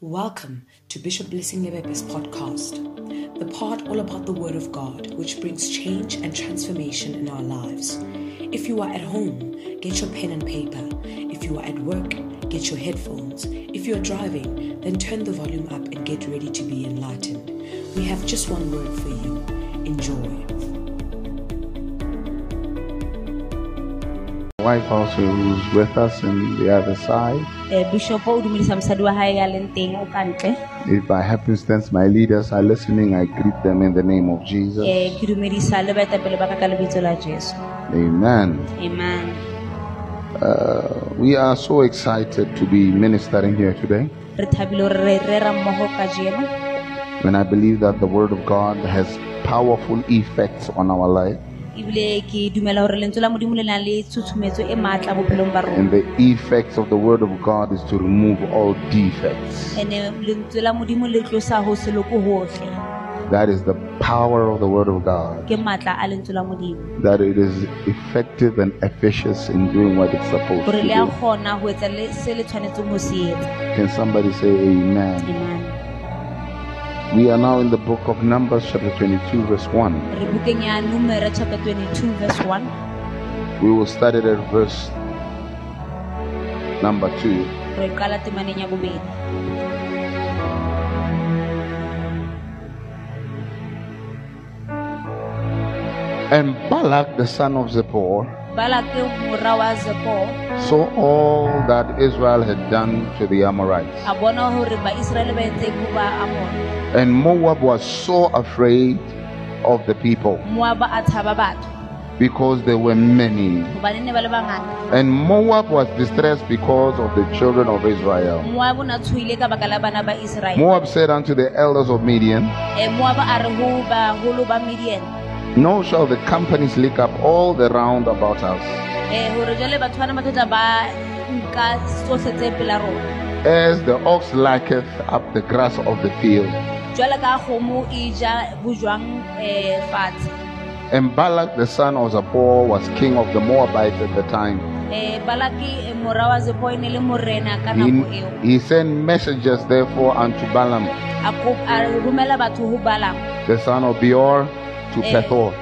Welcome to Bishop Blessing Lebepe's podcast, the part all about the Word of God, which brings change and transformation in our lives. If you are at home, get your pen and paper. If you are at work, get your headphones. If you are driving, then turn the volume up and get ready to be enlightened. We have just one word for you enjoy. Wife also who's with us on the other side. eh bishop o dumedisa mosadi wa hae ya leng teng o If by happenstance my leaders are listening, I greet them in the name of Jesus. eh ke dumedisa le baetapele ba ka ka lebitso la jesu Amen. amen Uh, we are so excited to be ministering here today. re re rera mmogo And I believe that the Word of God has powerful effects on our life. Ebile ke dumela hore lentswe la modimo le na le tshutshumetso e maatla bophelong ba And the effects of the Word of God is to remove all defects. ene eh, lentswe la modimo le tlosa ho se loko hohle That is the power of the Word of God. ke maatla a lentswe la modimo That it is effective and efficacious in doing what it's supposed to le a do. kgona ho etsa le- se le tshwanetseng ho se etsa Can somebody say amen? amen We are now in the book of Numbers, chapter 22, verse 1. re bukeng ya numera chapter 22 verse 1 We will start it at verse number 2. re qala temaneng ya bobedi And Balak, the son of Zippor, balake mora wa zepo saw all that Israel had done to the Amorites. a bona hore baiseraele ba entseng ho ba amona And Moab was so afraid of the people moaba a tshaba batho because there were many. hobane ne ba le bangata And Moab was distressed because of the children of Israel. moabi o ne a tshohile ka baka la bana ba israele Moab said unto the elders of Midian, eh, Eh, moaba a re ho baholo ba midian Nor shall the companies lick up all the round about us. eh hore jwale batho bana ba tlatla ba nka tsohle tse pela rona As the ox lacketh up the grass of the field. jwale ka kgomo e ja bojwang um fatshe And Balak the son of Zippor was king of the Moabites at the time. eh, mora wa zepo ne le morena ka He, he sent messengers therefore unto Balaam a ko- a romela batho ho balam the son of Beor to Eh. Pethor,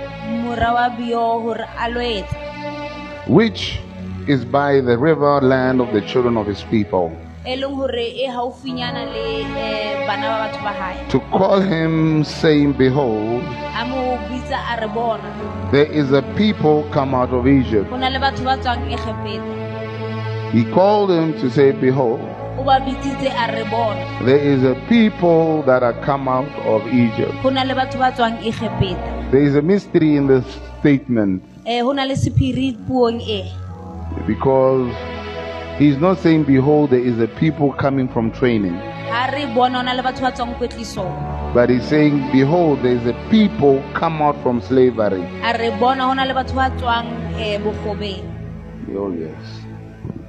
mora wa bio hore a lo etsa which is by the river land of the children of his people, e leng hore e haufinyana le um bana ba batho ba hae. To call him, saying, Behold, a mo bitsa a re bona. there is a people come out of Egypt. ho na le batho ba tswang egepete He called him to say, Behold, o ba bitsitse a re bona. There is a people that are come out of Egypt. ho na le batho ba tswang egepete There is a mystery in this statement. Um ho na le sephiri puong e. Because he's not saying, Behold, there is a people coming from training, ha re bona ho na le batho ba tswang kwetlisong. But he's saying, Behold, there is a people come out from slavery. a re bona ho na le batho ba tswang bokgobeng. Oh, yes.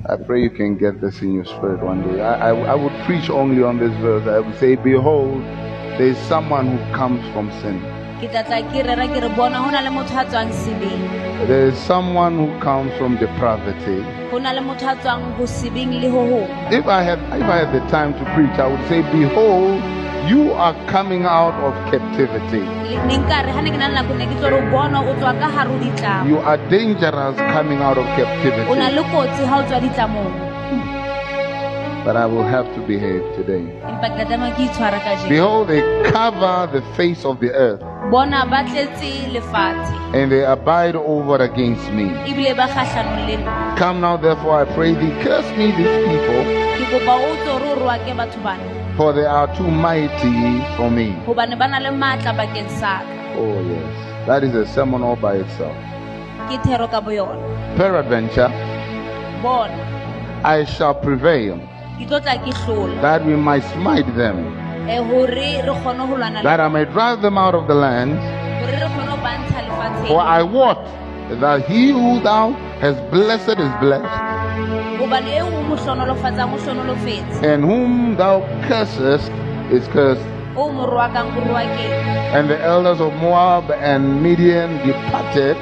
I pray you can get this in your spirit one day. I, I, I would preach only on this verse. I would say, Behold, there is someone who comes from sin. ke tla tla ke rera ke re bona ho na le motho a tswang sebeng There is someone who comes from depravity. ho na le motho a tswang ho sebeng le ho hong If I had if I had the time to preach, I would say, Behold, you are coming out of captivity. Le- ne nkare ha ne ke na le nako ne ke tlo re o bona o tswa ka hare ho ditlamo You are dangerous coming out of captivity. le kotsi ha o tswa ditlamong But I will have to behave today. empa ke tla tlameha ke itshwara ka jeno Behold, they cover the face of the earth, bona ba tletse lefatshe and they abide over against me. ebile ba kgahlanong le nna Come now, therefore, I pray thee, curse me these people, ke kopa o tlo re o roake batho bana for they are too mighty for me. hobane ba na le maatla bakeng sa ka Oh, yes. That is a sermon all by itself. ke thero ka boyona Peradventure, bona I shall prevail, ke tlo tla ke hlola that we might smite them, hore re kgone ho lwana le that I may drive them out of the land. hore re kgone ho bantsha For lefatsheng I wot that he who thou hast blessed is blessed, and whom thou cursest is cursed. o mo roakang o roakeng And the elders of Moab and Midian departed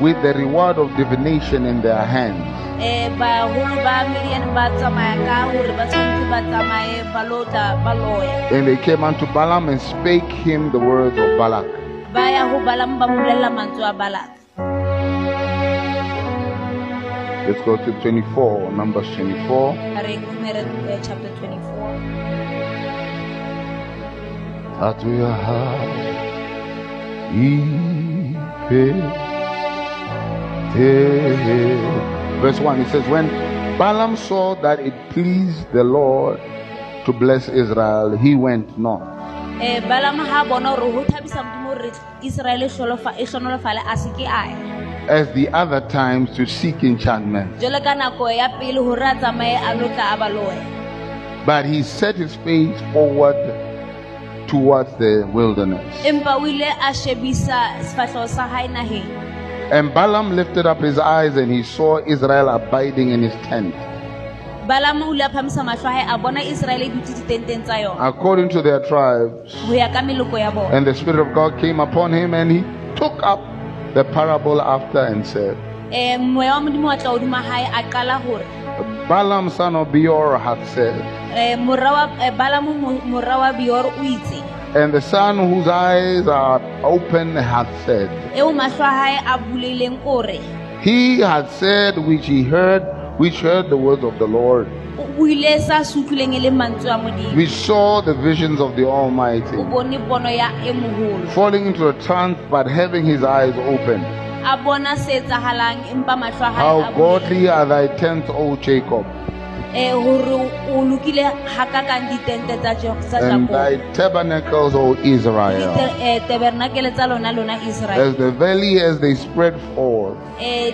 with the reward of divination in their hands. baholo ba median ba tsamaya ka gore ba tshwanetse ba tsamaye ba lo tla ba loya And they came unto Balaam and spake him the words of Balak. Let's go to 24, Numbers 24. re numere eh, chapter 24 Atu ya ipe. Verse 1 it says, When Balaam saw that it pleased the Lord to bless Israel, he went not. um balama ga bona go thabisa modimo gore israele e e a se ke a As the other times to seek enchantment, jalo ka nako ya pele gore a tsamaye a lo tla a ba loya but he set his face forward towards the wilderness. empa o ile a shebisa sefatlhego sa gae nageng And Balaam lifted up his eyes and he saw Israel abiding in his tent. balama o ile a phamisa matlho a gae a bona israele e dutse ditenteng tsa yone according to their tribes. go ya ka meloko ya bona And the Spirit of God came upon him, and he took up the parable after and said, moya wa modimo wa tla odimo gae a qala gore Balaam son of Beor hath said, eh, balamo mo- morra wa bior o itse. and the son whose eyes are open hath said, eo matlho a gae a buleileng ore He hath said which he heard, which heard the words of the Lord, o buile sa se utlwileng e leng mantswe a modimo. Which saw the visions of the Almighty, bone pono ya mogolo falling into a trance, but having his eyes open. a bona se etsagalang empa matlho a How godly are thy tents, O Jacob, eh, gore o lokile hakakang ditente tsa Jo- tsa and thy tabernacles, O Israel. Eh, tabernakele tsa lona lona israele as the valley as they spread forth, eh,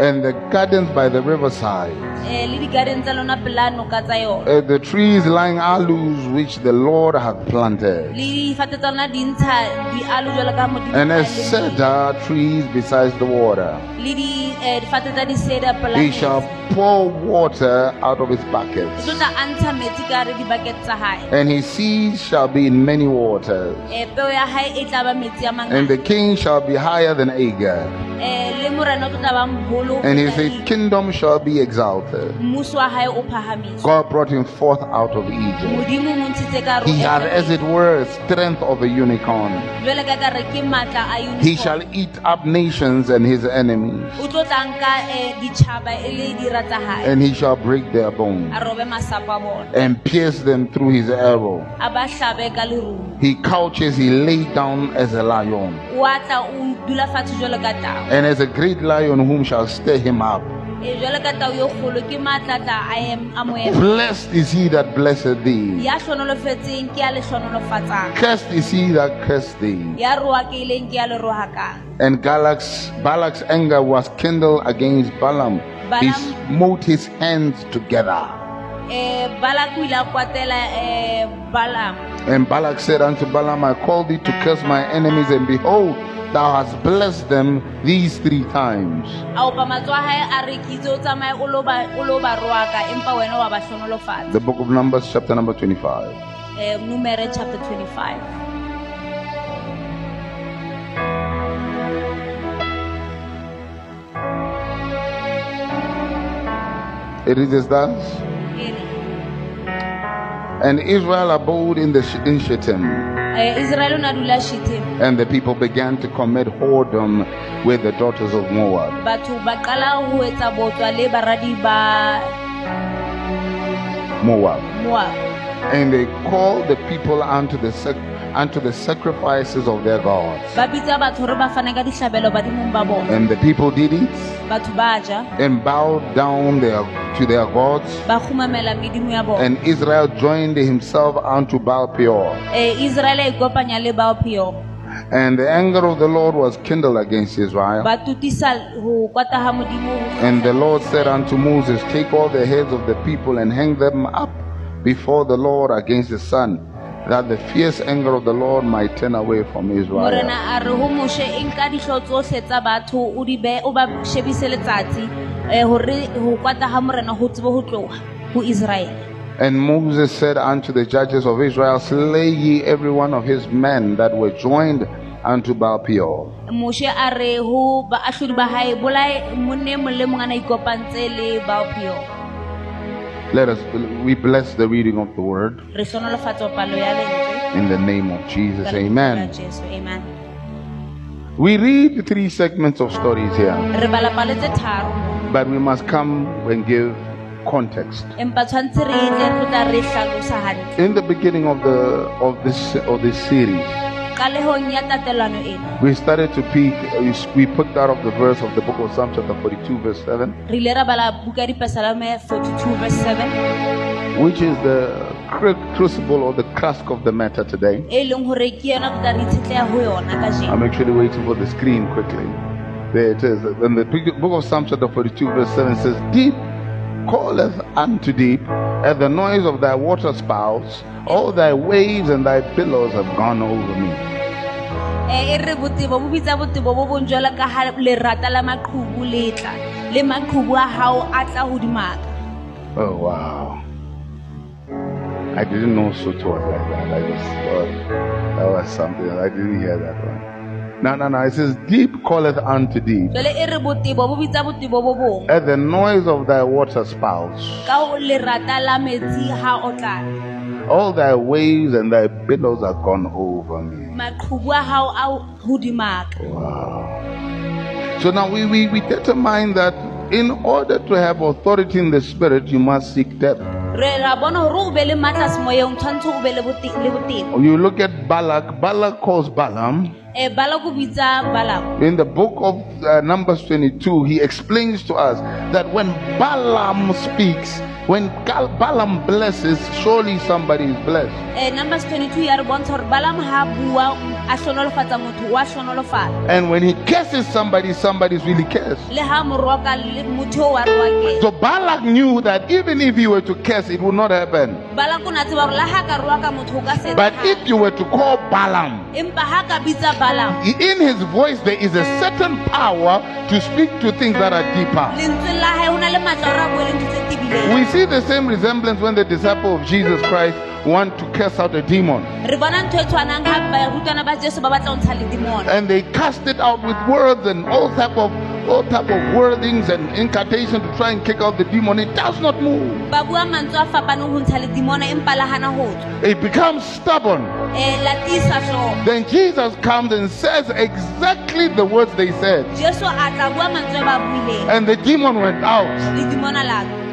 dinokana tsa lona di qhalane and the gardens by the riverside, eh, le digareng tsa lona pela noka tsa yone eh, as the trees lying aloes which the Lord hath planted, difate tsa lona di ntsha dialo jalo ka modimo and a leng. cedar trees beside the water. le di- eh, difate tsa diseda pela He metsi. shall pour water out of his e buckets, tla a ntsha metsi ka re dibaket tsa hae and his seeds shall be in many waters. Eh, peo ya hae e tla ba metsi a And the king shall be higher than Agag, le morena o tlo tla ba moholo ho and his feta Eve. kingdom shall be exalted. mmuso wa hae o phahamiswa God brought him forth out of Egypt. modimo o mo ntshitse ka He had, as it were, strength of a unicorn. jwale ka ka re ke maatla a He shall eat up nations and his enemies, o tlo tla nka um ditšhaba e le dira tsa hae and he shall break their bones a robe masapo a bona and pierce them through his arrow. a ba hlabe ka lerumo He couches, he lay down as a lion, o atla o dula fatshe jwalo ka tao and as a great lion whom shall stir him up. jwalo ka tao yo kgolo ke maatlatla a em- a moema Blessed is he that blesseth thee, ya hlonolofetseng ke ya le hlonolofatsang cursed is he that cursed thee. ya rohakeileng ke ya le rohakang And Galak's, Balak's anger was kindled against Balaam. He smote his hands together. balak o ile a kwatela balam And Balak said unto Balaam, I called thee to curse my enemies, and behold, thou hast blessed them these three times. a opa matso a hae a rekitse o tsamaye o lo ba o lo ba rohaka empa wena wa ba hlonolofatsa The book of Numbers, chapter number 25. um numere chapter 25 It is thus. And Israel abode in the in Shittim, eh, israele o ne a dula shittim and the people began to commit whoredom with the daughters of Moab. batho ba qala ho etsa botswa le baradi ba Moab. moab And they called the people unto the sac- unto the sacrifices of their gods. ba bitsa batho hore ba fane ka dihlabelo badimong ba bona And the people did it batho ba ja and bowed down their, to their gods. ba khumamela medimo ya bona And Israel joined himself unto Baal Peor. israele kopanya le baophio And the anger of the Lord was kindled against Israel. ba tutisa ho kwata ha modimo ho And the Lord said unto Moses, Take all the heads of the people and hang them up before the Lord against the sun, that the fierce anger of the Lord might turn away from Israel. morena a re ho moshe e nka dihloo tsohle tsa batho o di be o ba shebise letsatsi eh, hore ho kwata ha morena ho tsebe ho tloha ho israele And Moses said unto the judges of Israel, Slay ye every one of his men that were joined unto Baal Peor. moshe a re ho baahlodi ba hae bolae monne mong le mong a na ikopantse le baophio Let us we bless the reading of the word re hlonolofatsa palo ya lentswe in the name of Jesus. ka lebitso la Amen. We read three segments of stories here, re bala palo tse tharo but we must come and give context. empa tshwantse re tle re tla re hlalosa hantle In the beginning of the of this of this series, qalehong ya tatelano ena we started to pick. Uh, we put out of the verse of the book of Psalm chapter 42, verse 7, re ile ra bala buka ya dipesalame 42 verse 7 which is the cru- crucible or the crux of the matter today. leng hore ke yona re tla re itshetleha ho yona kajeno I'm actually waiting for the screen quickly. There it is. In the book of Psalm chapter 42, verse 7 says, Deep calleth unto deep at the noise of thy water spouts. All thy waves and thy billows have gone over me. E re botebo bo bitsa botebo bo bong ka ha lerata la maqhubu le le maqhubu a hao a tla hodimaka Oh, wow. I didn't know Sotho was like that. I just thought that was something. I didn't hear that one. No, no, no. It says, Deep calleth unto deep jwale re botebo bo bitsa botebo bo bong at the noise of thy water spouts. ka ho lerata la metsi ha o tlala All thy waves and thy billows are gone over me. maqhubu a hao a hodimaka Wow. So now we, we, we determine that in order to have authority in the spirit, you must seek depth. re ra bona hore o be le matla semoyeng tshwanetse o be le bote- le botebo You look at Balak, Balak calls Balaam. E balam In the book of uh, Numbers 22, he explains to us that when Balaam speaks, when Balaam blesses, surely somebody is blessed. eh numbers 22 ya re bontsha hore balam ha bua a hlonolofatsa motho wa hlonolofala And when he curses somebody, somebody's really cursed. le ha mo le motho o wa re So Balak knew that even if he were to curse, it would not happen. bala ko na tseba hore la ha ka roa motho o ka se But if you were to call Balaam, empa ha ka bitsa balam in his voice there is a certain power to speak to things that are deeper. lentsweng la hae ho na le matla a bue le ntho tse tebileng We see the same resemblance when the disciple of Jesus Christ want to cast out a demon re bona ntho tshwanang ha barutwana ba jesu ba batla ho ntsha le demona and they cast it out with words and all type of all type of wordings and incantation to try and kick out the demon. It does not move. ba bua mantswe a fapaneng ho ntsha le demona empa la hana ho tswa It becomes stubborn. la tiisa hlooho Then Jesus comes and says exactly the words they said. jesu a tla bua mantswe a ba buileng And the demon went out.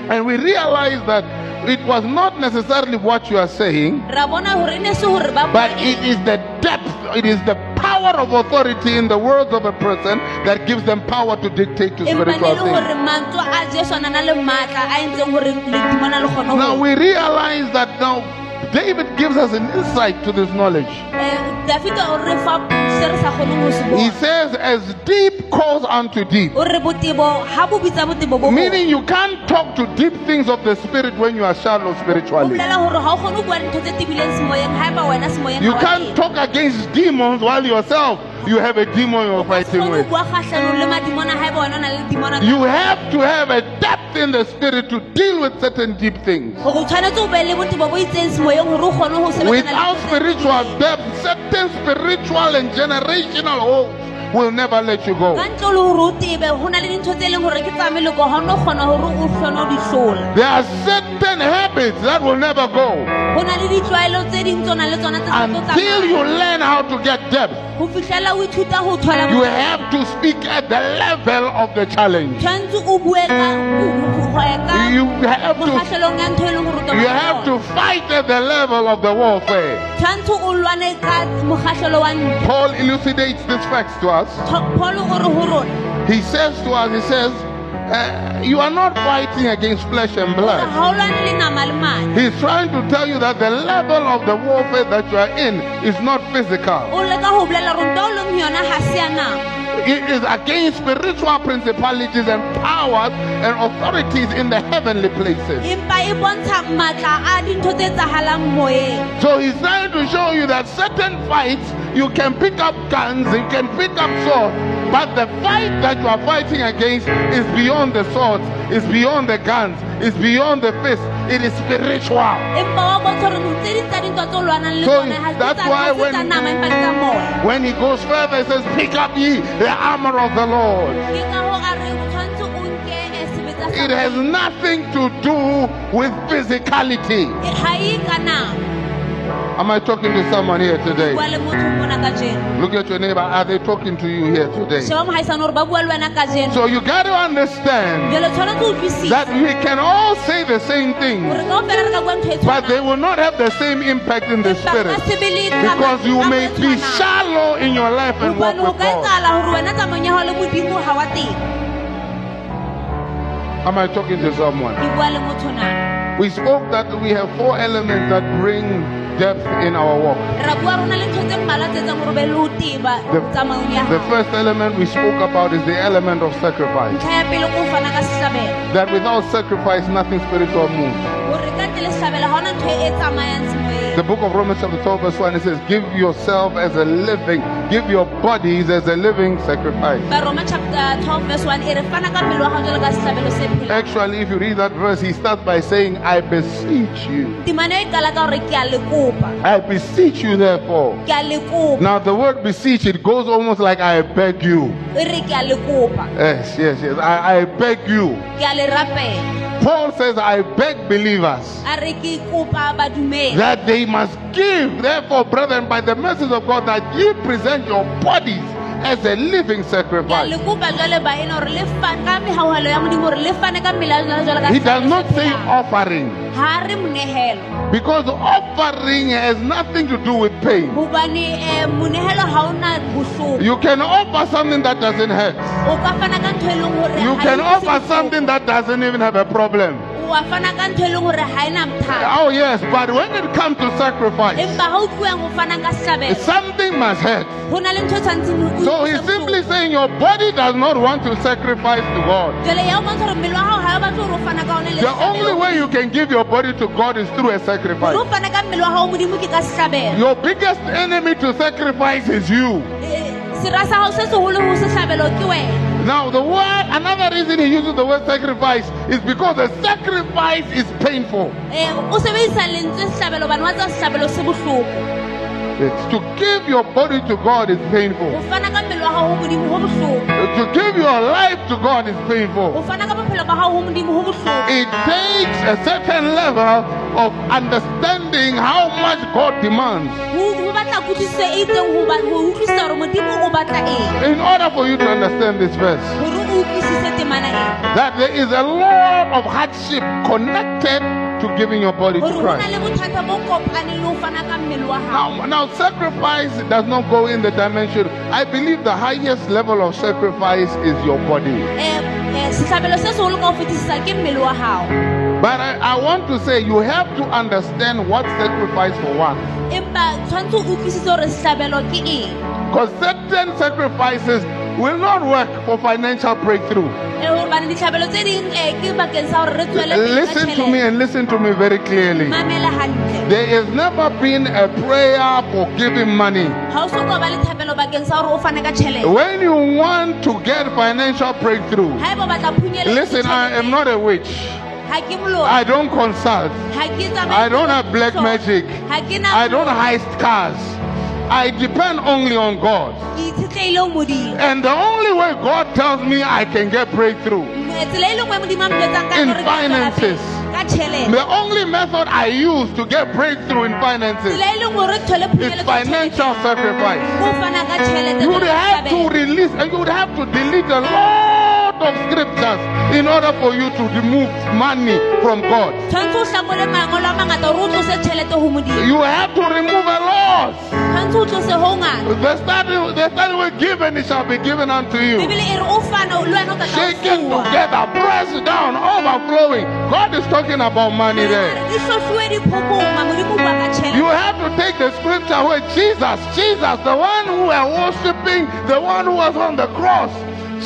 Le demona la tswa And we realize that it was not necessarily what you are saying, ra bona hore ne se hore ba bua but it is the depth, it is the power of authority in the words of a person that gives them power to dictate to spiritual things. mantswe a jesu a nana le matla a entseng hore le demona le kgone Now we realize that now David gives us an insight to this knowledge. Eh, dafita o re fa se re sa kgoneng ho se He says, as deep calls unto deep. o re botebo ha bo bitsa botebo bo bong Meaning you can't talk to deep things of the spirit when you are shallow spiritually. bolela hore ha o kgone ho bua dintho tse tebileng semoyeng ha eba wena semoyeng You can't talk against demons while yourself you have a demon you're fighting Kgone ho with. bua kgahlanong le madimona ha eba wena o na le demona You have to have a depth in the spirit to deal with certain deep things. hore o tshwanetse o be le botebo bo itseng semoyeng hore o kgone ho sebetsana le Without dintho tse- spiritual depth, certain spiritual and generational holds will never let you go. ka ntle le hore o tebe ho na le dintho tse leng hore ke tsa meleko ha o no kgona hore o kgone ho di hlola There are certain habits that will never go ho na le ditlwaelo tse ding tse o nang le tsona tse sa tlo until you learn how to get depth. ho fihlela o ithuta ho thola You have to speak at the level of the challenge. tshwanetse o bue ka o- o- ho ya ka You have to mokgahlelong ya ntho leng hore o tobana you have to fight at the level of the warfare. tshwanetse o lwane ka mokgahlelo wa ntho Paul elucidates this fact to us. Pholo o re ho rona He says to us, he says, uh, you are not fighting against flesh and blood. ha o lwane le nama le mane He's trying to tell you that the level of the warfare that you are in is not physical. O leka ho bolela hore ntho o leng ho yona ha se ya nama It is against spiritual principalities and powers and authorities in the heavenly places. empa bontsha matla a dintho tse etsahalang moyeng So he's trying to show you that certain fights you can pick up guns, you can pick up swords, But the fight that you are fighting against is beyond the swords, is beyond the guns, is beyond the fists. It is spiritual. So, that's why when- When he goes further, he says, Pick up ye the armor of the Lord. It has nothing to do with physicality. Am I talking to someone here today? bua le motho mona ka jeno Look at your neighbor. Are they talking to you here today? sheba mohaisane gore ba bua le wena ka jeno So you got to understand jale tshwanetse o utlwisisa that we can all say the same thing, gore ka ofela re ka bua ntho but they will not have the same impact in the spirit. se be le taba- Because you may be shallow in your life and walk with God. etsala gore wena tsamayong ya hao le modimo ha wa teng Am I talking to someone? ke bua le motho na We spoke that we have four elements that bring depth in our walk. ra bua rona le ntho tse mmalwa tse etsang gore be le ho teba The, the first element we spoke about is the element of sacrifice. ntlha ya pele ko fana ka sehlabelo That without sacrifice, nothing spiritual moves. gore ka ntle le sehlabelo ha ona ntho tsamayang semoyeng The book of Romans, chapter 12, verse 1, it says, Give yourself as a living, give your bodies as a living sacrifice. baroma chapter 12 verse 1 re fana ka mmele wa gago jalo ka sehlabelo se phelang Actually, if you read that verse, he starts by saying, I beseech you. temane qala ka gore ke a le kopa I beseech you, therefore. ke a le kopa Now, the word beseech, it goes almost like I beg you. re ke a le kopa Yes, yes, yes. I, I beg you. ke a le rapela Paul says, I beg believers a re ke kopa badumedi that they must give. Therefore, brethren, by the mercies of God, that ye present your bodies as a living sacrifice. le kopa jwale baena gore le fa- ka megaoelo ya modimo gore le fane ka mmele ya lona jwalo ka He does not say offering ha re monehelo because offering has nothing to do with pain. gobane eh, monehelo ha ona bohloko You can offer something that doesn't hurt. o ka fana ka ntho leng gore You can offer something that doesn't even have a problem. Wa fana ka ntho leng gore ha ena bothata Oh, yes, but when it comes to sacrifice, empa ha o tluang go fana ka sehlabelo something must hurt. go na le ntho tshwanetseng o So he's simply saying your body does not want to sacrifice to God. jwale ya o bontsha gore mmele wa gago ga o batle gore o fana ka one le The only way you can give your body to God is through a sacrifice. o fana ka mmele wa gago modimo ke ka sehlabelo Your biggest enemy to sacrifice is you. Eh, Eh, Now, the word, another reason he uses the word sacrifice is because the sacrifice is painful. To give your body to God is painful. fana ka mmele wa gago go modimo go bohloko To give your life to God is painful. fana ka bophelo ba gago go modimo go bohloko It takes a certain level of understanding how much God demands go go batla kutlwisiso itseng go ba- go utlwisisa gore modimo o batla eng in order for you to understand this verse. gore o utlwisise temana eng That there is a lot of hardship connected to giving your body to Christ. le bothata bo kopaneng le go fana ka mmele wa gago Now, now, sacrifice does not go in the dimension. I believe the highest level of sacrifice is your body. Eh, eh, setlhabelo se segolo ka go fetisisa ke mmele wa gago But I, I want to say you have to understand what sacrifice for what. empa tshwanetse o utlwisise gore setlhabelo ke eng Because certain sacrifices will not work for financial breakthrough. Eh, gobane ditlhabelo tse ding eh, ke bakeng sa gore re tswele pele ka Listen to me and listen to me very clearly. There has never been a prayer for giving money. ga o soko ba le thapelo bakeng sa gore o fane ka tšhelete When you want to get financial breakthrough, ga eba o batla phunyeletso listen, I am not a witch. ga ke moloi I don't consult. ga ke tsamaye I don't have black magic. ga ke na I don't heist cars. I depend only on God. ke itshetleile o modimo And the only way God tells me I can get breakthrough, tsela lengwe modimo a mjwetsang ka In gore ke tswela finances. pele ka tšhelete the only method I use to get breakthrough in finances tsela leng gore re thole is financial sacrifice. ko fana ka tšhelete You would have to release and you would have to delete a lot of scriptures in order for you to remove money from God. tshwanetse o tlhakole mangolo a mangata gore o tlose tšhelete go modimo You have to remove a lot. tshwanetse o tlose go The starting, the starting with give and it shall be given unto you. bebele re o fana le wena o tla tla o Shaking together, pressed down, overflowing. God is talking about money there. di tlhotlhiwe diphokoma modimo o bua ka You have to take the scripture where Jesus, Jesus, the one who were worshiping, the one who was on the cross,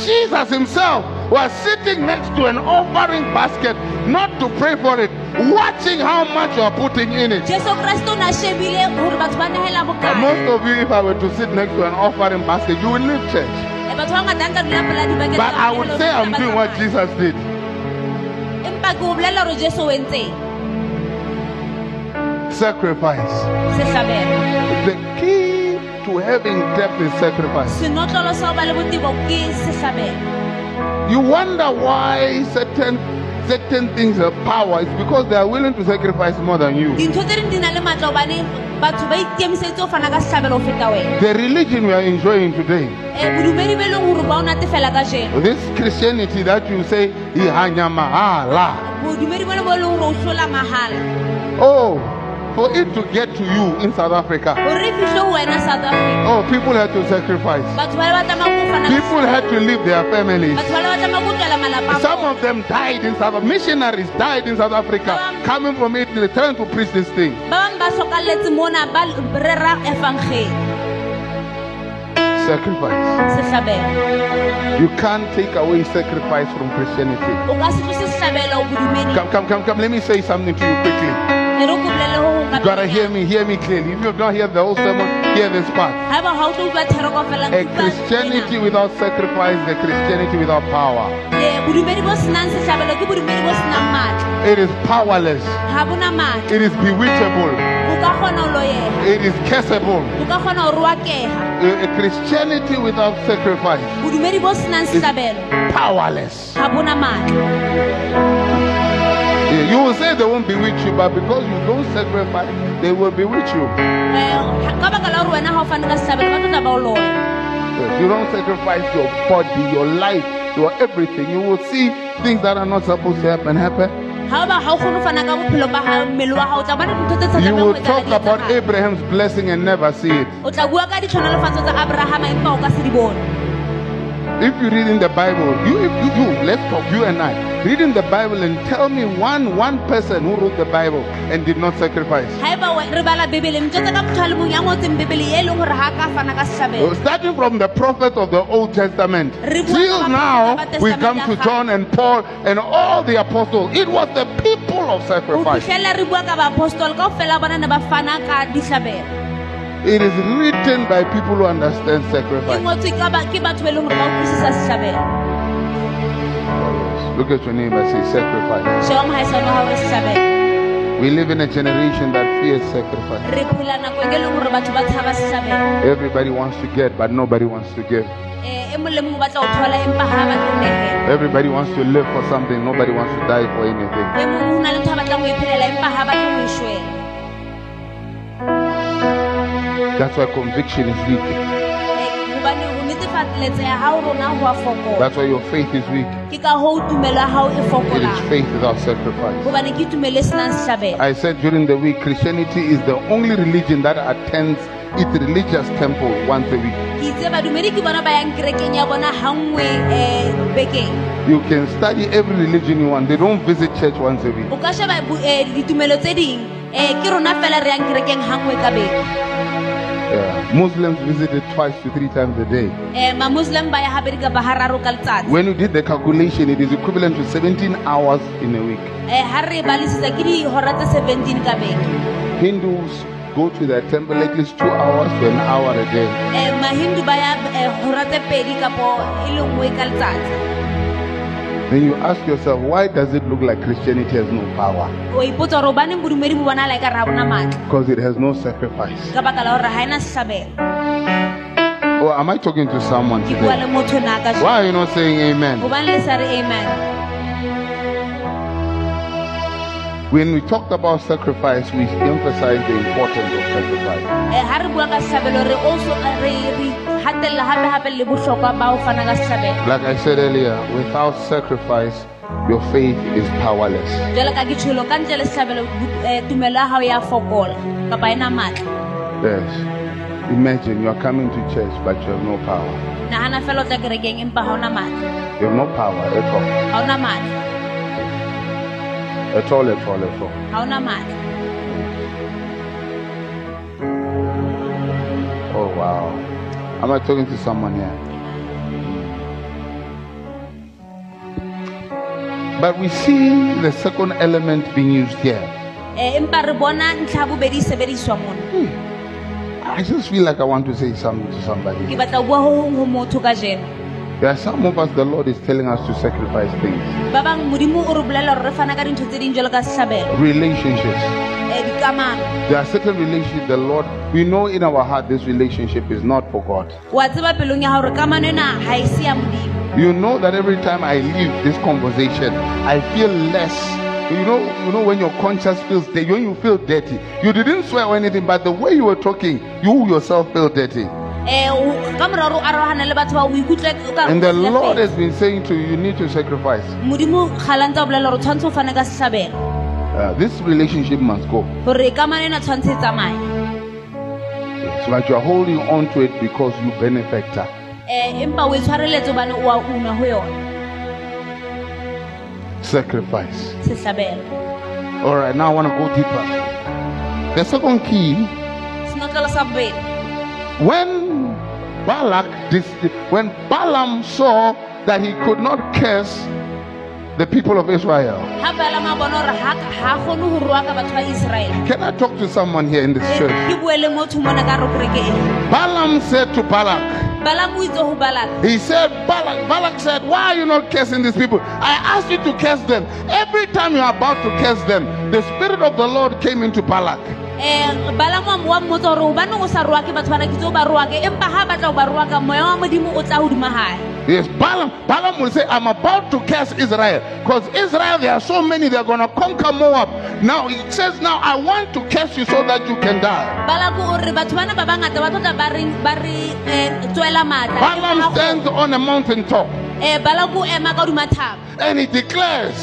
Jesus himself was sitting next to an offering basket, not to pray for it, watching how much you are putting in it. jesu kreste o ne a shebile gore batho ba nagela bokae Most of you, if I were to sit next to an offering basket, you will leave church. Eh, batho ba bangata ha nka dula pela dibakeng But I would say I'm doing what. Jesus did. empa ke o bolella hore jesu o entseng Sacrifice. The key to having depth in sacrifice. senotlolo sa ho ba le botebo ke sehlabelo You wonder why certain certain things have power. It's because they are willing to sacrifice more than you. dintho tse ding di na le matla hobane batho ba ikemiseditse ho fana ka sehlabelo ho feta wena The religion we are enjoying today, eh, bodumedi be leng hore ba o natefela ka jeno this Christianity that you say, "Ihanya mahala." bodumedi bo le bo leng hore o hlola mahala Oh, for it to get to you in South Africa, hore re fihle ho wena south africa oh, people had to sacrifice. batho ba le ba tlameha ko fana ka People had to leave their families. batho ba le ba tlameha ko tlohela malapa a Some of them died in South Africa. Missionaries died in South Africa, coming from Italy, trying to preach this thing. ba bang ba hlokalletse mona ba rera efangeng Sacrifice. You can't take away sacrifice from Christianity. o ka se tlose sehlabelo bodumedi Come, come, come, come. Let me say something to you quickly. Re ko bolelle ho hong ka You gotta hear me, hear me clearly. If you've not heard the whole sermon, hear this part. haeba ha o tlo utlwa thero kaofela A Christianity without sacrifice, is a Christianity without power. bodumedi bo senang sehlabelo ke bodumedi bo senang matla It is powerless. ha bona matla It is bewitchable. o ka kgona ho It is curseable. o ka kgona ho roakeha A, Christianity without sacrifice, senang powerless. Ha bona matla Yeah, You will say they won't bewitch you, but because you don't sacrifice, they will bewitch you. ka baka la hore wena ha o fane ka sehlabelo ba tlo tla ba o loya Yes, you don't sacrifice your body, your life, your everything. You will see things that are not supposed to happen happen. ha ba ha o kgone ho fana ka bophelo ba ha mmele wa hao o tla bona dintho tse sa You will talk about. Abraham's blessing and never see it. If you read in the Bible, you, if you, you, let's talk, you and I, read in the Bible and tell me one, one person who wrote the Bible and did not sacrifice. haeba we- re bala bebele ntjwetsa ka motho a le mong ya ngotseng bebele leng hore ha a ka fana ka sehlabelo Starting from the prophets of the Old Testament till now, we come to. John and Paul and all the apostles. It was the people of sacrifice. It is written by people who understand sacrifice. ngotswe ka ba- ke batho ba leng hore ba utlwisisa sehlabelo Look at your neighbor, say sacrifice. sheba mohaisane wa hao re sehlabelo We live in a generation that fears sacrifice. re phela nakong leng hore batho ba tshaba sehlabelo Everybody wants to get, but nobody wants to give. um e mong le mong o batla ho thola empa ha ba tlo nehela Everybody wants to live for something, nobody wants to die for anything. That's why conviction is weak. Eh, hobane ho netefaletseha ha o rona ho a fokola That's why your faith is weak. ke ka hoo tumelo ya hao It is faith without sacrifice. hobane ke tumelo senang sehlabelo I said during the week, Christianity is the only religion that attends its religious temple once a week. ke itse badumedi ke bona ba yang kerekeng ya bona ha nngwe bekeng You can study every religion you want. They don't visit church once a week. Yeah. Muslims visit it twice to three times a day. Eh, mamuslim ba ya habedi kapa hararo ka letsatsi When you did the calculation, it is equivalent to 17 hours in a week. Eh, ha re balisisa ke dihora tse 17 ka beke Hindus go to their temple at least two hours to an hour a day. Eh, Then you ask yourself, why does it look like Christianity has no power? o ipotsa hore obaneng bodumedi bo bonahala ka re ha bona matla Because it has no sacrifice. ka baka la hore ha ena sehlabelo Oh, am I talking to someone today? le motho na ka Why are you not saying amen? When we talked about sacrifice, we emphasized the importance of sacrifice. Eh, ha re bua ka sehlabelo re also re re hatella hape hape le bohlokwa ba ho fana ka sehlabelo Like I said earlier, without sacrifice, your faith is powerless. jwale ka ke tjholo ka ntle le sehlabelo bu- eh, tumelo ya hao ya fokola kapa ena matla Yes. Imagine you are coming to church, but you have no power. nahana fela o tla kerekeng empa ha ona matla You have no power at all. Ha ona matla At all, at all, at all. ha ona matla Oh, wow. Am I talking to someone here? But we see the second element being used here. Eh, empa re bona ntlha ya bobedi sebediswa mona I just feel like I want to say something to somebody. Batla ho bua ho hong ho motho ka jeno There are some of us, the Lord is telling us to sacrifice things. ba bang modimo o re bolelela gore re fana ka dintho tse ding jalo ka setlhabelo Relationships. um There are certain relationships the Lord, we know in our heart this relationship is not for God. wa tseba pelong ya gore kamano ena ga se ya modimo You know that every time I leave this conversation, I feel less. You know, you know when your conscience feels dirty, when you feel dirty. You didn't swear or anything, but the way you were talking, you yourself feel dirty. Ka mora gore o arogane le batho ba o ikutlwe o ka re And the. Lord has been saying to you, you need to sacrifice. modimo ga la ntse o bolelela gore o tshwanetse o fane ka setlhabelo Uh, this relationship must go. gore kamano ena tshwanetse tsamaye So that you are holding on to it because you benefactor. um empa o e tshwareletse obane o a unwa go yone Sacrifice. All right, now I want to go deeper. The second key senotlelo sa bobedi when Balak, when Balaam saw that he could not curse the people of Israel. ga balama bona gore ga ga kgone go rua ka batho ba israele Can I talk to someone here in this church? ke bue le motho mona ka re kereke Balaam said to Balak, balama o itse go balaka he said, Balak, Balak said, Why are you not cursing these people? I asked you to curse them. Every time you're about to curse them, the Spirit of the Lord came into Balak. Eh, balama wa mmotsa gore obaneng o sa rua ke batho bana kitse o ba rua ke empa ga batla o ba rua ka moya wa modimo o tla godimo gae Yes, Balaam, Balaam will say, I'm about to curse Israel. Because Israel, there are so many, they're going to conquer Moab. Now, he says, Now I want to curse you so that you can die. Balaam stands on a mountaintop um Eh, balako o ema ka hodima thaba and he declares,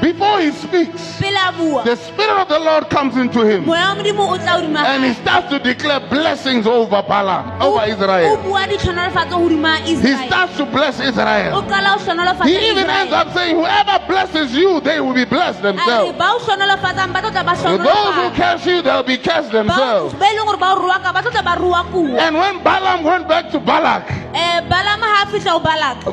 before he speaks, pele a bua. the Spirit of the Lord comes into him. Moya wa modimo o tla hodima and he starts to declare blessings over Balaam, over Israel. bua ditlhonolofatso hodima He starts to bless Israel. qala o hlonolofatsa He even ends up saying, Whoever blesses you, they will be blessed themselves. ba o hlonolofatsang ba tlotla ba So those who curse you, they'll be cursed themselves. ba leng gore ba o rua ka ba tlotla ba rua kuo And when Balaam went back to Balak, eh,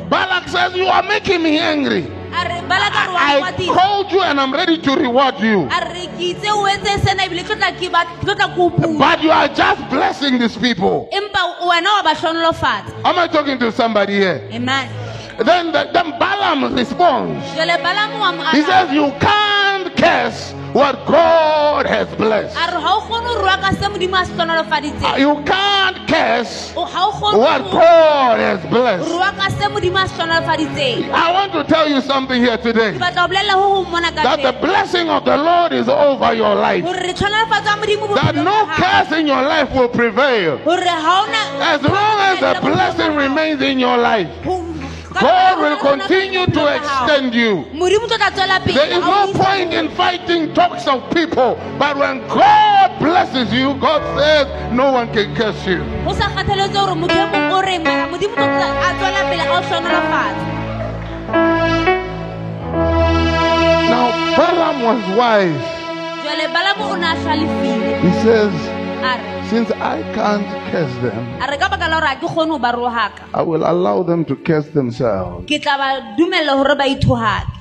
balama ga a fitlha o balaka Balak says, You are making me angry. a re balaka re wa I called you and I'm ready to reward you. a re ke itse o etse sena ebile tlotla ke ba- ke tlotla ke o pua But you are just blessing these people. empa wena wa ba hlonolofatsa Am I talking to somebody here? amen Then, the, then Balaam responds. jale balamo wa mo He says, You can't curse what God has blessed. a re ga o kgone go rua ka se modimo a se hlonolofaditseng ah, You can't curse O- ga o kgone what God has blessed. rua ka se modimo a se hlonolofaditseng I want to tell you something here today ke batla go bolelela go gong mona ka that the blessing of the Lord is over your life. gore re tlhonolofatso ya modimo That no curse in your life will prevail. gore ga ona As long as the blessing remains in your life, God will continue to extend you. modimo tlo tla tswela pele There is no point in fighting talks of people, but when God blesses you, God says no one can curse you. go sa kgathaletse gore motho mongwe o reng mara modimo tlo tla a tswela pele a o hlonolofatsa Now, Balaam was wise. jale balamo o ne a hlalefile He says, a re Since I can't curse them, a re ka baka la gore a ke kgone go ba rohaka. I will allow them to curse themselves. ke tla ba dumelela gore ba ithohake.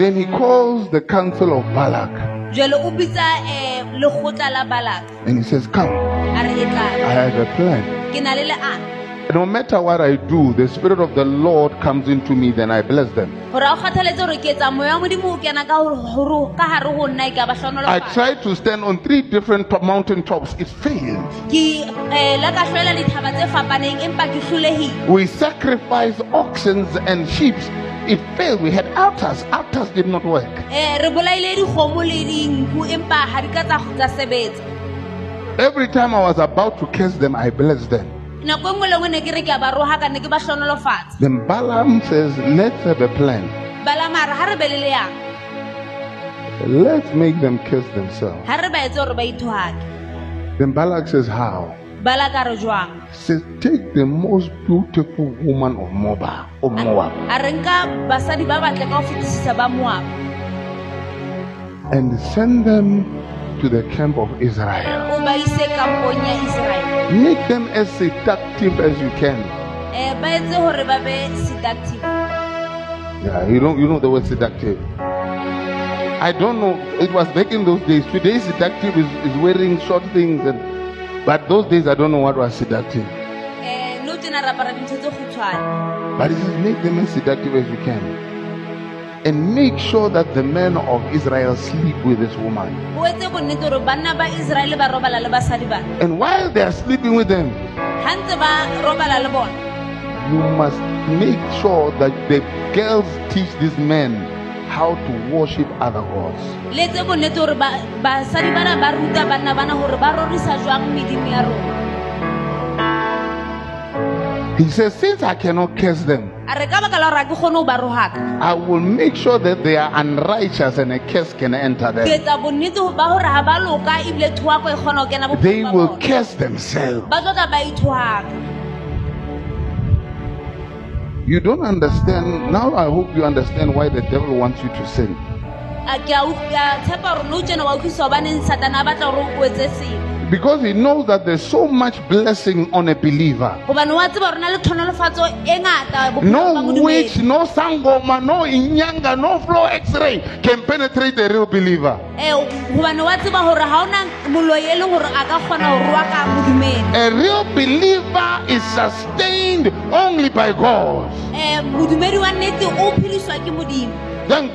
Then he calls the council of Balak. Jale o bitsa eh, lekgotla la balaka and he says, Come, I have a plan. Ke na le leano No matter what I do, the Spirit of the Lord comes into me, then I bless them. gore a o kgathaletse gore ke etsa moya wa modimo o kena ka hore- hore- ka gare go nna ka ba I tried to stand on three different top mountain tops. It failed. ke eh, la ka hloela dithaba tse fapaneng empa ke hlolehile We sacrificed oxen and sheep. It failed. We had altars. Altars did not work. Eh, re bolaile dikgomo le dinku empa ga di ka tsa tsa sebetsa Every time I was about to curse them, I blessed them. Nako nngwe le nngwe ne ke re ke a ba rohaka ne ke ba hlonolofatsa Then Balaam says, Let's have a plan. balamara ga re be Let's make them kiss themselves. ga re ba etse gore ba ithohake Then Balak says, How? balaka re jwang He says, Take the most beautiful woman of Moab. Of Moab a re nka basadi ba batle ka go fetisisa ba and send them to the camp of Israel. o ba ise kampong ya israele Make them as seductive as you can. Eh, ba etse gore ba be seductive Yeah, you know, you know the word seductive. I don't know. It was back in those days. Today, seductive is, is wearing short things, and but those days I don't know what was seductive. Eh, nou tjena tsena re apara dintho tse kgutshwane But he says, make them as seductive as you can. And make sure that the men of Israel sleep with this woman. o etse bonnete gore banna ba israele ba robala le basadi bana And while they are sleeping with them, ga ntse ba robala le bona you must make sure that the girls teach these men how to worship other gods. He says, Since I cannot curse them, a re ka baka la gore a ke kgone go ba rogaka I will make sure that they are unrighteous and a curse can enter them. etsa bonnete ba gore ga ba loka ebile thoako kgona go kena They will curse themselves. ba tlo tla ba ithoaka You don't understand. Now I hope you understand why the devil wants you to sin. because he knows that there's so much blessing on a believer. No witch, no sangoma, no inyanga, no flow x-ray can penetrate the real believer. A real believer is sustained only by God. Then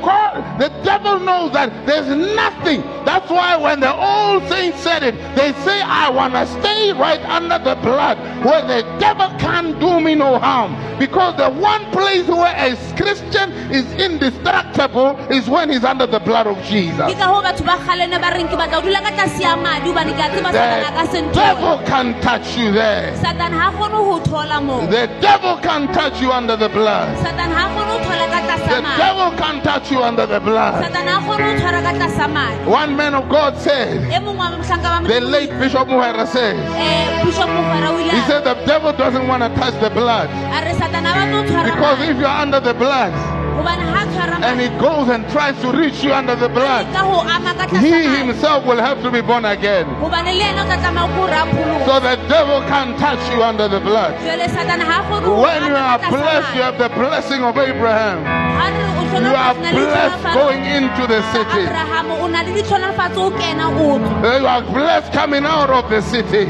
the devil knows that there's nothing. That's why when the old saints said it, they say, I want to stay right under the blood where the devil can't do me no harm. Because the one place where a Christian is indestructible is when he's under the blood of Jesus. ke ka go batho ba galene ba reng ke batla go dula ka tlase ya madi gobane ke a tseba satana ka The devil can touch you there. satana ga kgone go thola moo The devil can touch you under the blood. satana ga kgone go thola ka tlase The devil can touch you under the blood. satana ga kgone go tshwara ka tlase ya madi One man of God said, mongwe wa mohlanka ba the late Bishop Muhera says, bishop mogwera o ile He a- said the devil doesn't want to touch the blood a re satana ba tlo tshwara because if you're under the blood gobane ga tshwara and he goes and tries to reach you under the blood, ka go ama ka tlase he himself will have to be born again. gobane le ena o tla tsamaya ko rapologa So the devil can't touch you under the blood. jale satana ga kgone go When you are ka tlase ya blessed, you have the blessing of Abraham. Ha re o You are hlonolofatsa, na le blessed going into the city. Abraham, o na le ditlhonolofatso o kena o tswa You are blessed coming out of the city.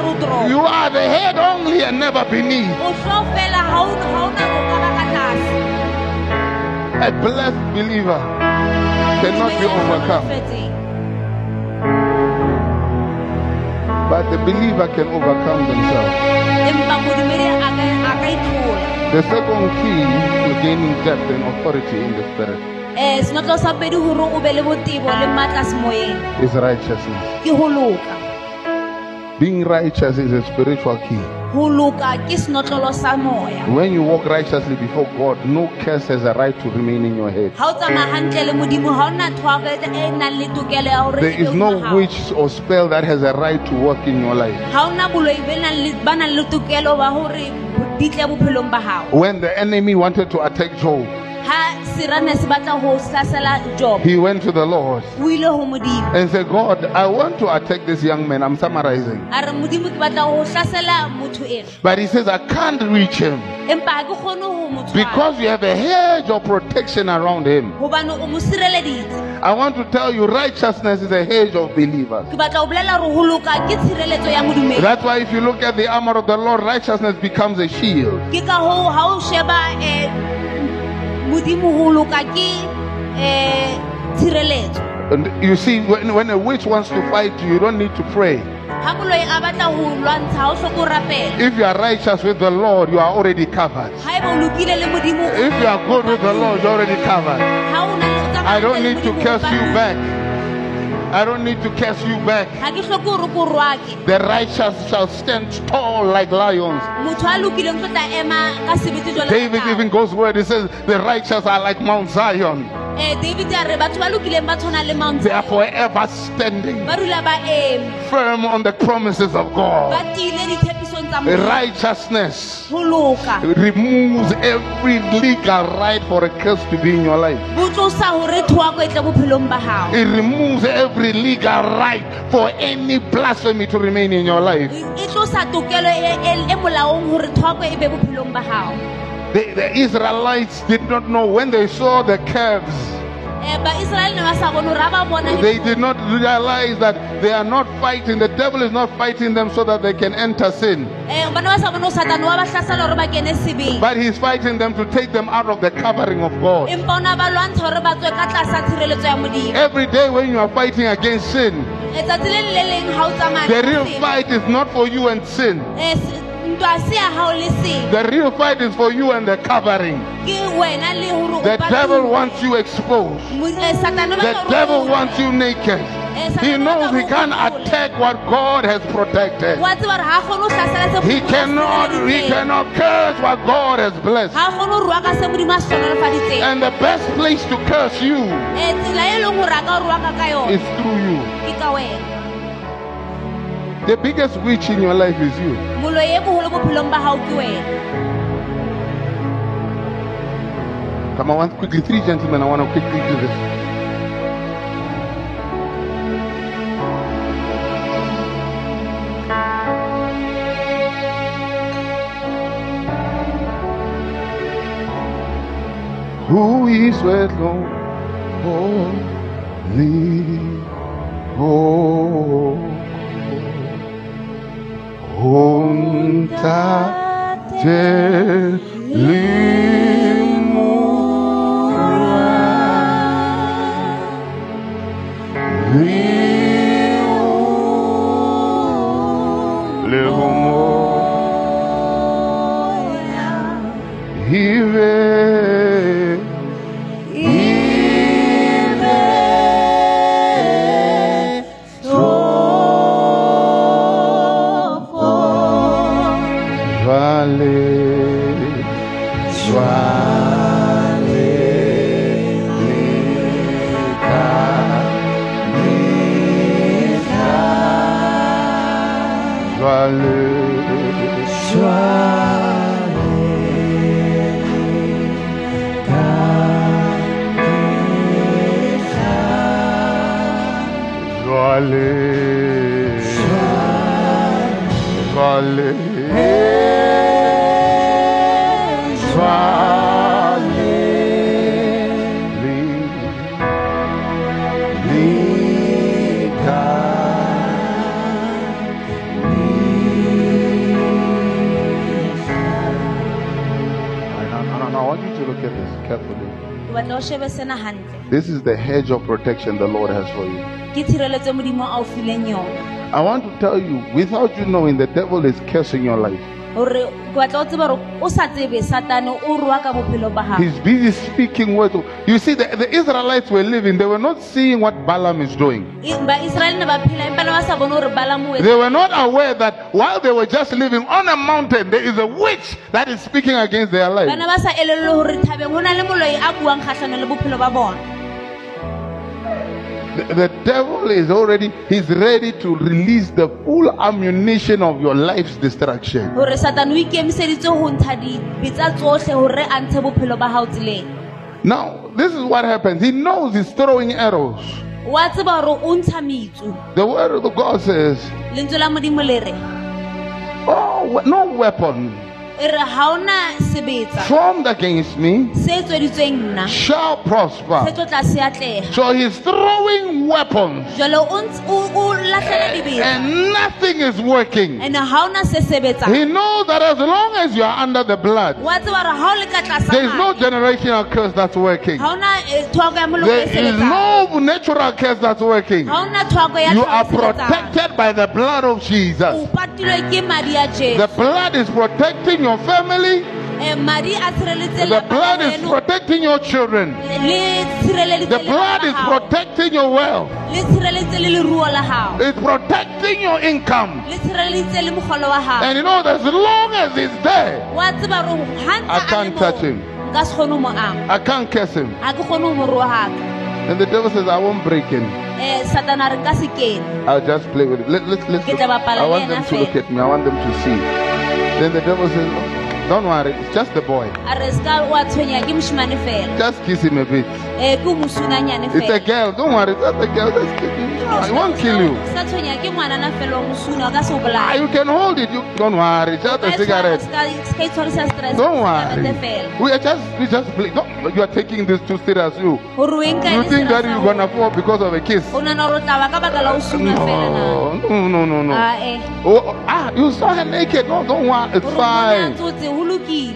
O na le tlhonolofatso o tswa ka gare o toropo You are the head only and never beneath. o tlo fela ga o ga o na go ka ba ka tlase A blessed believer cannot be overcome. But the believer can overcome themselves. empa modumedi a ka- a ka itlola The second key to gaining depth and authority in the spirit eh, senotlao sa pedi gore o be le botebo le maatla semoyeng is righteousness. Ke go loka Being righteous is a spiritual key. go loka ke senotlolo sa moya When you walk righteously before God, no curse has a right to remain in your head. ga o tsamaya gantle le modimo ga o na thoago nang le tokelo ya gore There is no witch or spell that has a right to work in your life. ga o na boloi be nang le- ba nang le tokelo ba gore di tle bophelong ba gago When the enemy wanted to attack Job, ga serane se batla go hlasela job he went to the Lord o ile go modimo and said, God, I want to attack this young man. I'm summarizing. a re modimo ke batla go hlasela motho eno But he says, I can't reach him empa ga ke kgone go mo tshwara because you have a hedge of protection around him. gobane o mo sireleditse I want to tell you, righteousness is a hedge of believers. ke batla go bolela gore go loka ke tshireletso ya modumedi That's why if you look at the armor of the Lord, righteousness becomes a shield. Modimo go loka ke um tshireletso And you see, when, when a witch wants to fight you, you don't need to pray. ga moloi a batla go lwantsha ga o tlhoko o rapela If you are righteous with the Lord, you are already covered. ga ebe o lokile le modimo If you are good with the Lord, you're already covered. ga o na le o tsamaya I don't le need to Modimo, curse you back. I don't need to curse you back. ga ke tlhoke gore ko rwake The righteous shall stand tall like lions. motho a lokileng tlo tla ema ka sebete jwalo ka David even goes where he says, The righteous are like Mount Zion. Eh, david a re batho ba lokileng ba tshwana le mount They are forever standing ba dula ba eme firm on the promises of God. tiile ditshepisong tsa Modimo. Righteousness removes every legal right for a curse to be in your life. bo tlosa gore thoako tle bophelong ba gago It removes every legal right for any blasphemy to remain in your life. Tlosa tokelo molaong gore thoako be bophelong ba gago The, the Israelites did not know when they saw the calves. Eh, baiseraele ne ba sa bone gore ha ba bona They did not realize that they are not fighting. The devil is not fighting them so that they can enter sin. Eh, ba ne ba sa bone gore satane wa ba hlasela gore ba kene sebeng But he's fighting them to take them out of the covering of God. empa o na ba lwantsha gore ba tswe ka tlasa tshireletso ya modimo Every day when you are fighting against sin, the real fight is not for you and sin. Se- ntwa se ya hao le seng The real fight is for you and the covering. ke wena le gore o The devil wants you exposed. Eh, The devil wants you naked. Eh, He knows he can't hore o hole. attack what God has protected. wa tseba gore ga a kgone go hlasela se He cannot, he cannot curse what God has blessed. ga a kgone go rua ka se modimo a se tlhonolofaditseng And the best place to curse you Eh, tsela leng gore a ka rua ka ka yone is through you. The biggest witch in your life is you. Come on, one quickly, three gentlemen, I want to quickly do this. Who is with Lord? Holy, oh, Honta te This is the hedge of protection the Lord has for you. ke tshireletso modimo a o fileng yona I want to tell you, without you knowing, the devil is cursing your life. gore ke batla o tseba gore o sa tsebe satane o rua ka bophelo ba gago He's busy speaking words. You see, the, the Israelites were living, they were not seeing what Balaam is doing. I- baiseraele ne ba phela empa ne ba sa bone gore balamu They were not aware that while they were just living on a mountain, there is a witch that is speaking against their life. ba sa elelele gore thabeng go na le moloi a buang kgatlhano le bophelo ba bona The, the devil is already, he's ready to release the full ammunition of your life's destruction. gore satane o ikemiseditse go ntsha dibetsa tsotlhe gore a ntshe bophelo ba gago tseleng Now, this is what happens. He knows he's throwing arrows. wa tseba gore o ntsha metsu The word of the God says, lentswe la modimo le re Oh, no weapon re ga ona sebetsa formed against me se tsweditsweng nna shall prosper. tlo tla se atlega So he's throwing weapons jalo o ntse- o o latlhela dibetsa and nothing is working. and ga ona se sebetsang He knows that as long as you are under the blood, wa tseba gore ga o le ka tlasa there is no generational curse that's working. eh, thoako ya moloko There is no natural curse that's working. ga ona thoako ya You are protected by the blood of Jesus. o patilwe ke madi a The blood is protecting your family. Eh, madi a tshireletse The blood is protecting your children. The blood is protecting your wealth. le tshireleditse le leruo la gago It's protecting your income. le tshireleditse le mogolo wa gago And you know, as long as it's there, wa tseba gore ga I can't touch him. nka se kgone go mo I can't curse him. ga ke kgone go mo rogaga And the devil says, I won't break him. satana re nka se kene I'll just play with it. Let, let, let's look. I want them to look at me. I want them to see. Then the devil says, Don't worry, it's just the boy. a re ska wa tshwenya ke moshimane fela Just kiss him a bit. mosunanyane It's a girl. Don't worry, it's just a girl. Just kiss him. No, it won't kill you. sa tshwenya ke ngwanana fela wa mosuna o ka se o Ah, you can hold it. You don't worry. Just a cigarette. ska itshwarisa stress Don't worry. We are just we just play. Don't, you are taking this too serious. You gore o enka you think that you're gonna fall because of a kiss? o nana gore o tla ba ka baka la o suna fela na No, no, no, no, no. ae Oh, ah, you saw her naked. No, don't worry. It's gore o bona fine.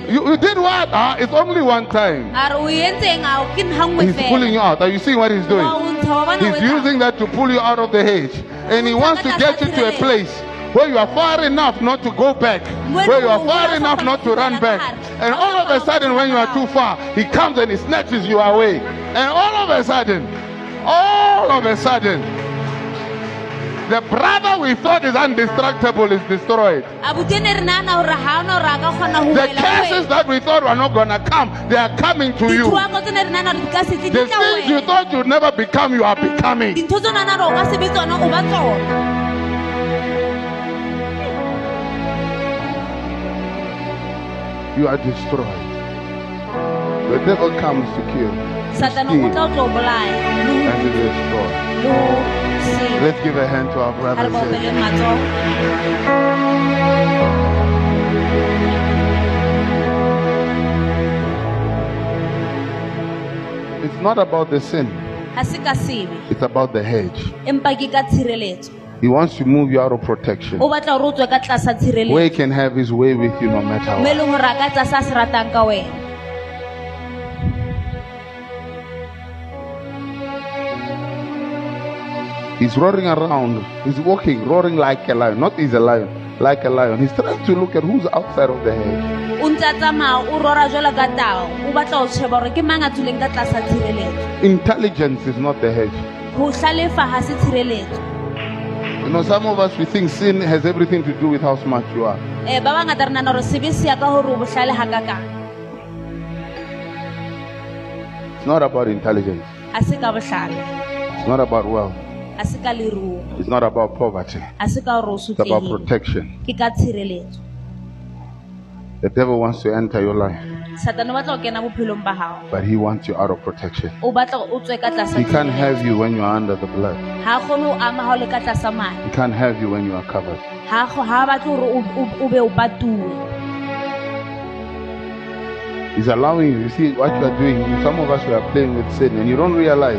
You, you did what? Ah, it's only one time. a re o entseng a ke nngwe He's pulling you out. Are you seeing what he's doing? wa o ntsha wa bona He's using that to pull you out of the hedge. And he wants to get you to a place where you are far enough not to go back, where you are far enough not to run back. And all of a sudden, when you are too far, he comes and he snatches you away. And all of a sudden, all of a sudden, the brother we thought is indestructible is destroyed. abuti ne re nagana gore ga ona gore a ka kgona go The cases that we thought were not going to come, they are coming to you. dithoako tse ne re nagana gore di ka setse di The things you thought you'd never become, you are becoming. dintho tse o nagana gore o ka sebe tsona o ba tsona You are destroyed. The devil comes to kill satane o tla o tlo o bolaya le ho- and to destroy. Le ho senya Let's give a hand to our ga re brother. ba and opele say, matsogo It's not about the sin, ga se ka sebe. It's about the hedge. empa ke ka tshireletso. He wants to move you out of protection. O batla gore o tswe ka tlasa where he can have his way with you no matter what. He's roaring around, he's walking, roaring like a lion. Not he's a lion, like a lion. He's trying to look at who's outside of the hedge. o ntse a tsamaya o rora jalo ka tao o batla go sheba gore ke mang a tswileng ka tlasa tshireletso Intelligence is not the hedge. go tlhalefa ga You know, some of us we think sin has everything to do with how smart you are. Eh, ba bangata re nana gore sebe se ya ka gore o botlhale ga ka kang It's not about intelligence. It's not about wealth. Ka It's not about poverty. ga se ka gore o It's about sotlehile protection. ke ka tshireletso The devil wants to enter your life, satane o batla go kena bophelong ba gago but he wants you out of protection. o batla gore o tswe ka tlasa He can't have you when you are under the blood. ga a kgone o ama ga o le ka tlasa madi He can't have you when you are covered. ga a batle gore o- o- o be o patuwe He's allowing you. You see what you are doing. Some of us we are playing with sin, and you don't realize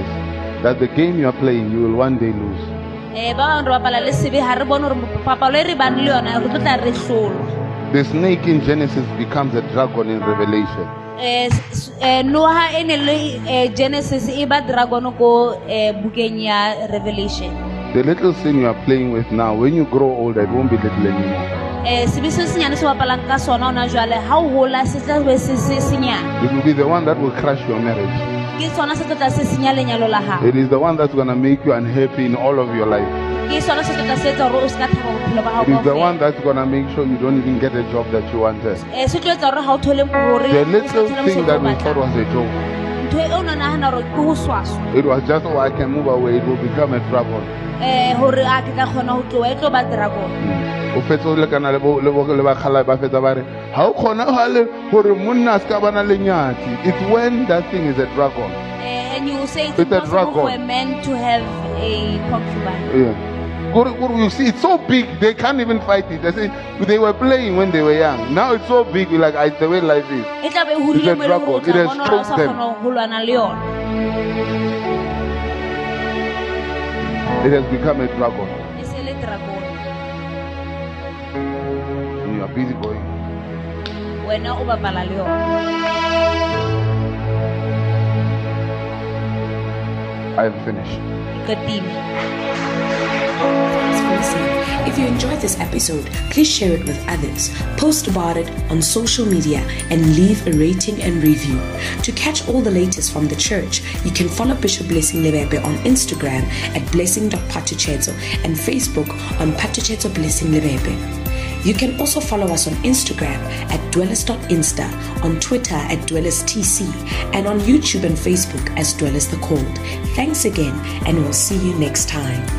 that the game you are playing, you will one day lose. um ba bangwe re bapala le sebe ga re bone gore papalo e re bane le yona re tlo tla re tlolwa The snake in Genesis becomes a dragon in Revelation. um e le eh, genesis dragon ko revelation The little sin you are playing with now, when you grow older, it won't be little anymore. It will be the one that will crush your marriage. Ke sona se tlo tla se senya lenyalo la gago It is the one that's going to make you unhappy in all of your life. ke sona se tlo tla se etsa gore o se ka thaba bophelo ba It is the one that's going to make sure you don't even get a job that you wanted. se tlo etsa gore ga o thole gore The little thing that we thought was a joke, ntho o nagana gore ke go swaswa. It was just, oh, I can move away, it will become a trouble. um gore a ke ka kgona go tloa tlo ba dragon o fetse o lekana le bo- le bo- le bakgala ba fetsa ba re ga o kgonagale gore monna a se ka bana lenyatsi it's when that thing is a dragon Uh, and you say it's It's a impossible for a man to have a concubine. yeah. Gore you see it's so big they can't even fight it they say they were playing when they were young now it's so big like I, the way life is It's a hodile mo e leng gore o dragon. It has bona gore o sa choked them. kgona go lwana le yona. it has become a dragon busy going Wena o bapala le yona. I am finished qetile. Thanks for listening. If you enjoyed this episode, please share it with others, post about it on social media, and leave a rating and review. To catch all the latest from the church, you can follow Bishop Blessing Lebebe on Instagram at blessing.patucheto and Facebook on Patucheto Blessing Lebebe. You can also follow us on Instagram at dwellers.insta, on Twitter at dwellerstc, and on YouTube and Facebook as Dwellers the Called. Thanks again, and we'll see you next time.